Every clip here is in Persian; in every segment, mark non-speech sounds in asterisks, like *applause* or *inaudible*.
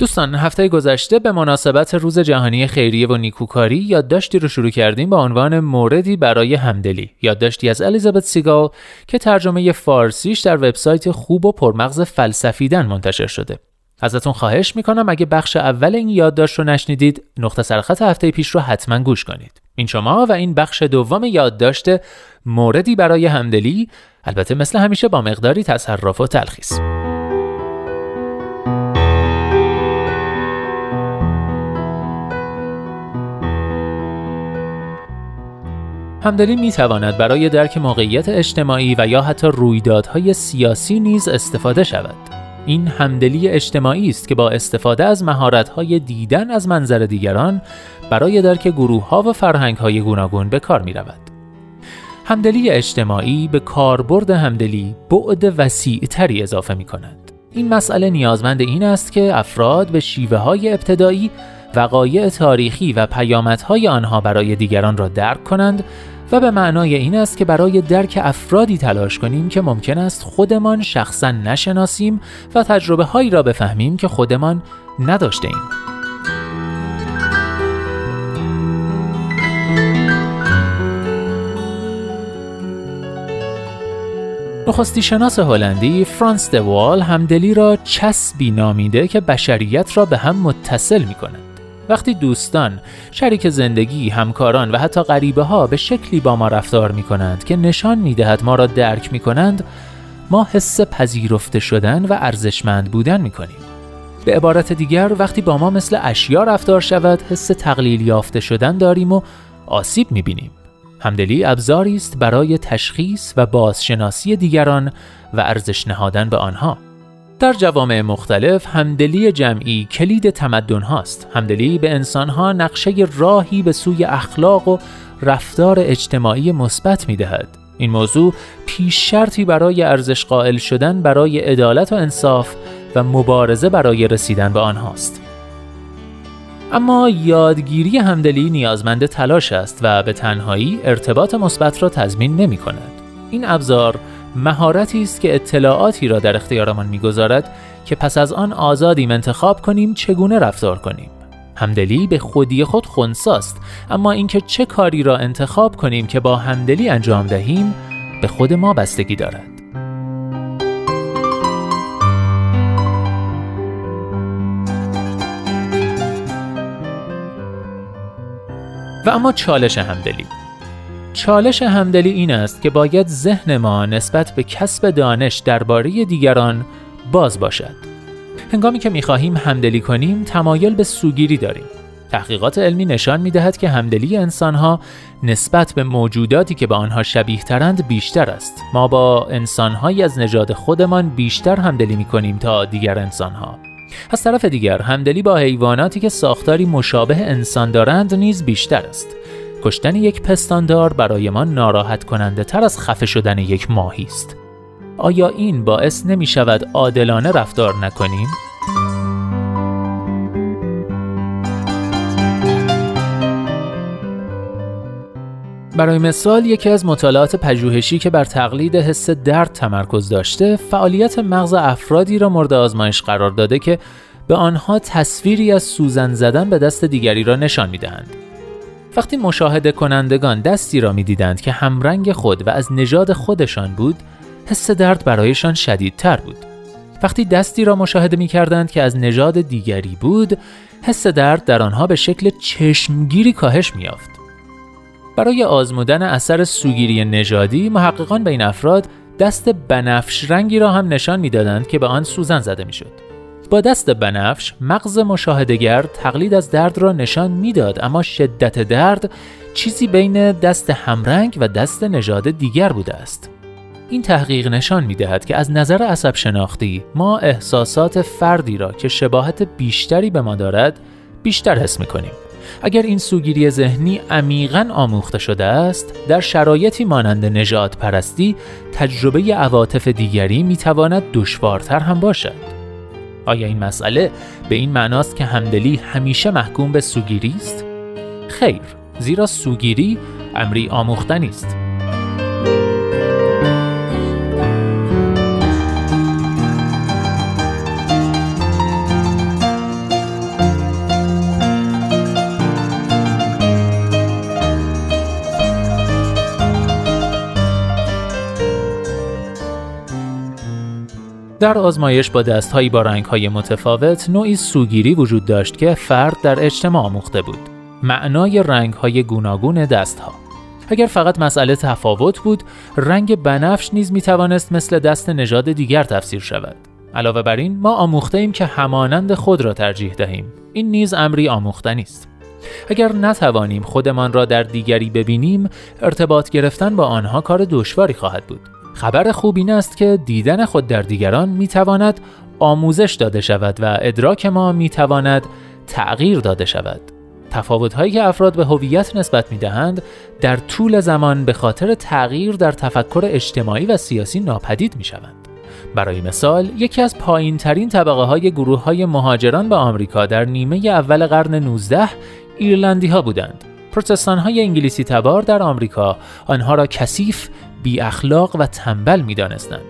دوستان هفته گذشته به مناسبت روز جهانی خیریه و نیکوکاری یادداشتی رو شروع کردیم با عنوان موردی برای همدلی. یادداشتی از الیزابت سیگال که ترجمه فارسیش در وبسایت خوب و پرمغز فلسفیدن منتشر شده. ازتون خواهش می‌کنم اگه بخش اول این یادداشت رو نشنیدید نقطه سرخط هفته پیش رو حتما گوش کنید. این شما و این بخش دوم یادداشت موردی برای همدلی البته مثل همیشه با مقداری تصرف و تلخیص. همدلی می تواند برای درک موقعیت اجتماعی و یا حتی رویدادهای سیاسی نیز استفاده شود. این همدلی اجتماعی است که با استفاده از مهارت‌های دیدن از منظر دیگران برای درک گروه‌ها و فرهنگ‌های گوناگون به کار می رود. همدلی اجتماعی به کاربرد همدلی بعد وسیعتری اضافه می کند. این مسئله نیازمند این است که افراد به شیوه های ابتدایی وقایع تاریخی و پیامدهای آنها برای دیگران را درک کنند و به معنای این است که برای درک افرادی تلاش کنیم که ممکن است خودمان شخصا نشناسیم و تجربه هایی را بفهمیم که خودمان نداشته ایم. نخستی شناس هلندی فرانس دوال همدلی را چسبی نامیده که بشریت را به هم متصل می کند. وقتی دوستان، شریک زندگی، همکاران و حتی غریبه ها به شکلی با ما رفتار می کنند که نشان می دهد ما را درک می کنند، ما حس پذیرفته شدن و ارزشمند بودن می کنیم. به عبارت دیگر وقتی با ما مثل اشیا رفتار شود حس تقلیل یافته شدن داریم و آسیب می بینیم. همدلی ابزاری است برای تشخیص و بازشناسی دیگران و ارزش نهادن به آنها. در جوامع مختلف همدلی جمعی کلید تمدن هاست. همدلی به انسان ها نقشه راهی به سوی اخلاق و رفتار اجتماعی مثبت می دهد. این موضوع پیش شرطی برای ارزش قائل شدن برای عدالت و انصاف و مبارزه برای رسیدن به آنهاست. اما یادگیری همدلی نیازمند تلاش است و به تنهایی ارتباط مثبت را تضمین نمی کند. این ابزار مهارتی است که اطلاعاتی را در اختیارمان می‌گذارد که پس از آن آزادیم انتخاب کنیم چگونه رفتار کنیم. همدلی به خودی خود خونساست اما اینکه چه کاری را انتخاب کنیم که با همدلی انجام دهیم به خود ما بستگی دارد. و اما چالش همدلی. چالش همدلی این است که باید ذهن ما نسبت به کسب دانش درباره دیگران باز باشد. هنگامی که می‌خواهیم همدلی کنیم تمایل به سوگیری داریم. تحقیقات علمی نشان می دهد که همدلی انسانها نسبت به موجوداتی که به آنها شبیه ترند بیشتر است. ما با انسانهایی از نژاد خودمان بیشتر همدلی می کنیم تا دیگر انسانها. از طرف دیگر همدلی با حیواناتی که ساختاری مشابه انسان دارند نیز بیشتر است. کشتن یک پستاندار برای ما ناراحت کننده تر از خفه شدن یک ماهی است. آیا این باعث نمی شود عادلانه رفتار نکنیم؟ برای مثال یکی از مطالعات پژوهشی که بر تقلید حس درد تمرکز داشته فعالیت مغز افرادی را مورد آزمایش قرار داده که به آنها تصویری از سوزن زدن به دست دیگری را نشان می‌دهند وقتی مشاهده کنندگان دستی را می دیدند که همرنگ خود و از نژاد خودشان بود، حس درد برایشان شدیدتر بود. وقتی دستی را مشاهده می کردند که از نژاد دیگری بود، حس درد در آنها به شکل چشمگیری کاهش می یافت. برای آزمودن اثر سوگیری نژادی، محققان به این افراد دست بنفش رنگی را هم نشان می‌دادند که به آن سوزن زده می‌شد. با دست بنفش مغز مشاهدگر تقلید از درد را نشان می‌داد اما شدت درد چیزی بین دست همرنگ و دست نژاد دیگر بوده است این تحقیق نشان می دهد که از نظر عصب شناختی ما احساسات فردی را که شباهت بیشتری به ما دارد بیشتر حس می کنیم. اگر این سوگیری ذهنی عمیقا آموخته شده است در شرایطی مانند نجات پرستی تجربه عواطف دیگری می‌تواند دشوارتر هم باشد آیا این مسئله به این معناست که همدلی همیشه محکوم به سوگیری است؟ خیر زیرا سوگیری امری آموختنی است. در آزمایش با دستهایی با رنگهای متفاوت نوعی سوگیری وجود داشت که فرد در اجتماع آموخته بود. معنای رنگهای گوناگون دستها اگر فقط مسئله تفاوت بود، رنگ بنفش نیز می توانست مثل دست نژاد دیگر تفسیر شود. علاوه بر این ما آموخته ایم که همانند خود را ترجیح دهیم. این نیز امری آموختنی است. اگر نتوانیم خودمان را در دیگری ببینیم، ارتباط گرفتن با آنها کار دشواری خواهد بود. خبر خوب این است که دیدن خود در دیگران می تواند آموزش داده شود و ادراک ما می تواند تغییر داده شود. تفاوت هایی که افراد به هویت نسبت می دهند در طول زمان به خاطر تغییر در تفکر اجتماعی و سیاسی ناپدید می شوند. برای مثال، یکی از پایین ترین طبقه های گروه های مهاجران به آمریکا در نیمه اول قرن 19 ایرلندی ها بودند. پروتستان های انگلیسی تبار در آمریکا آنها را کثیف، بی اخلاق و تنبل می دانستند.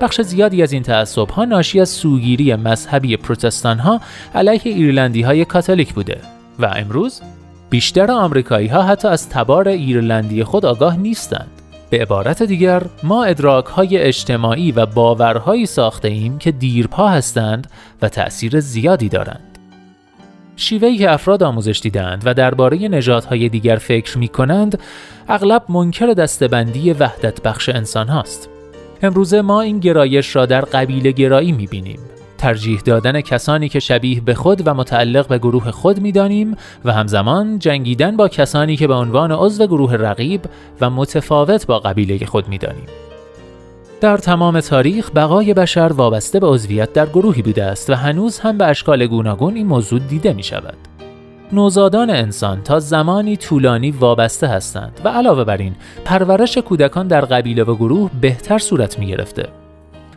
بخش زیادی از این تعصب ها ناشی از سوگیری مذهبی پروتستان ها علیه ایرلندی های کاتولیک بوده و امروز بیشتر آمریکایی ها حتی از تبار ایرلندی خود آگاه نیستند. به عبارت دیگر ما ادراک های اجتماعی و باورهایی ساخته ایم که دیرپا هستند و تأثیر زیادی دارند. شیوهی که افراد آموزش دیدند و درباره نژادهای دیگر فکر می کنند اغلب منکر دستبندی وحدت بخش انسان هاست. امروزه ما این گرایش را در قبیله گرایی می بینیم. ترجیح دادن کسانی که شبیه به خود و متعلق به گروه خود می دانیم و همزمان جنگیدن با کسانی که به عنوان عضو گروه رقیب و متفاوت با قبیله خود می دانیم. در تمام تاریخ بقای بشر وابسته به عضویت در گروهی بوده است و هنوز هم به اشکال گوناگون این موضوع دیده می شود. نوزادان انسان تا زمانی طولانی وابسته هستند و علاوه بر این پرورش کودکان در قبیله و گروه بهتر صورت می گرفته.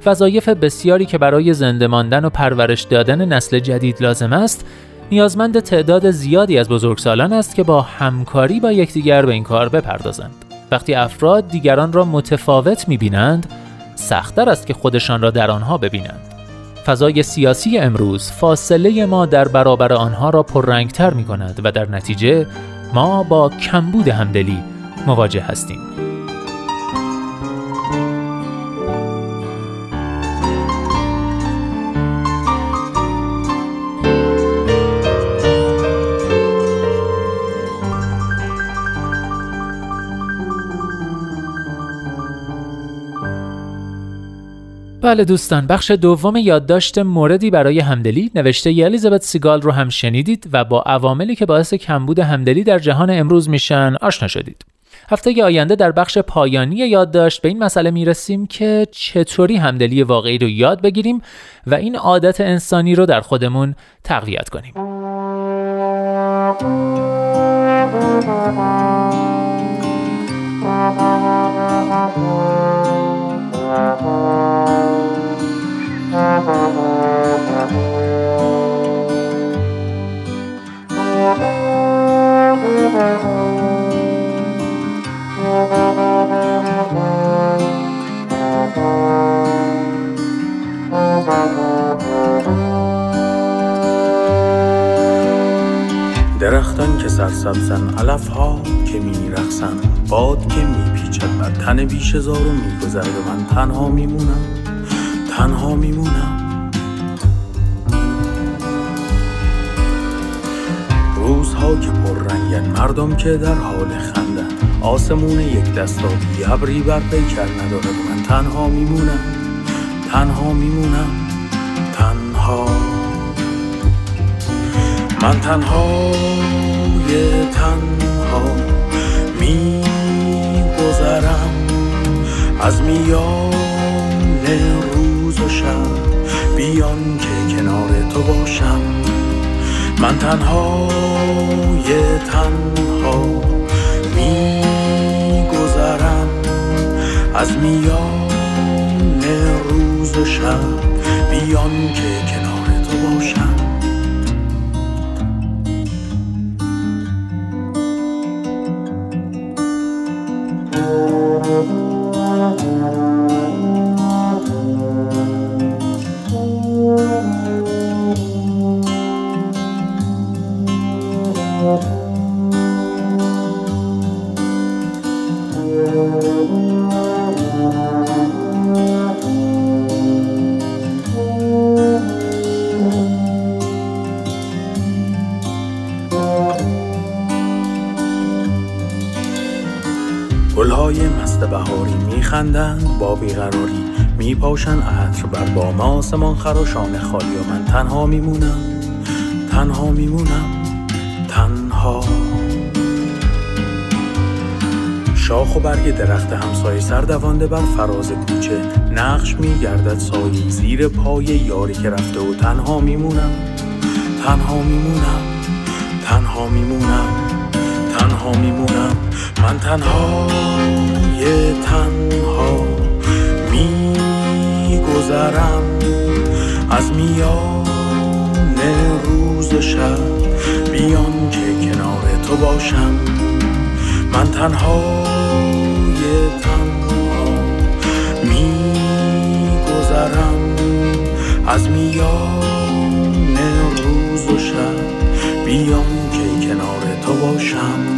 وظایف بسیاری که برای زنده ماندن و پرورش دادن نسل جدید لازم است نیازمند تعداد زیادی از بزرگسالان است که با همکاری با یکدیگر به این کار بپردازند. وقتی افراد دیگران را متفاوت می بینند سختتر است که خودشان را در آنها ببینند. فضای سیاسی امروز فاصله ما در برابر آنها را پررنگتر می کند و در نتیجه ما با کمبود همدلی مواجه هستیم. بله دوستان بخش دوم یادداشت موردی برای همدلی نوشته ی الیزابت سیگال رو هم شنیدید و با عواملی که باعث کمبود همدلی در جهان امروز میشن آشنا شدید. هفته آینده در بخش پایانی یادداشت به این مسئله می‌رسیم که چطوری همدلی واقعی رو یاد بگیریم و این عادت انسانی رو در خودمون تقویت کنیم. *laughs* سرسبزن علف ها که می رخصن باد که می پیچد بر تن بیش زار و من تنها میمونم. تنها میمونم. روزها که پر رنگن مردم که در حال خندن. آسمون یک دستابی ابری بر پیکر ندارد من تنها میمونم. تنها میمونم. تنها. من تنها. یه تنها میگذرم. از میان روز و شب بیان که کنار تو باشم. من تنهای تنها می گذرم از میان بهاری میخندند با بیقراری میپاشن عطر بر بام آسمان خراشان خالی و من تنها میمونم تنها میمونم تنها. شاخ و برگ درخت همسایه سردوانده بر فراز کوچه نقش میگردد سایی زیر پای یاری که رفته و تنها میمونم تنها میمونم تنها میمونم تنها میمونم من تنها. تنها میگذرم از میان روز شب. بیان که کنار تو باشم. من تنها تنها میگذرم از میان روز و شب. بیان که کنار تو باشم.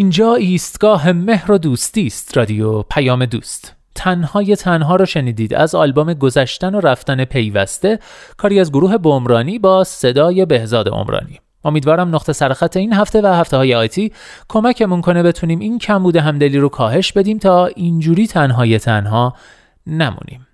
اینجا ایستگاه مهر و دوستی است رادیو پیام دوست. تنهای تنها رو شنیدید از آلبوم گذشتن و رفتن پیوسته کاری از گروه بمرانی با صدای بهزاد عمرانی. امیدوارم نقطه سرخط این هفته و هفته های آیتی کمکمون کنه بتونیم این کمبود همدلی رو کاهش بدیم تا اینجوری تنهای تنها نمونیم.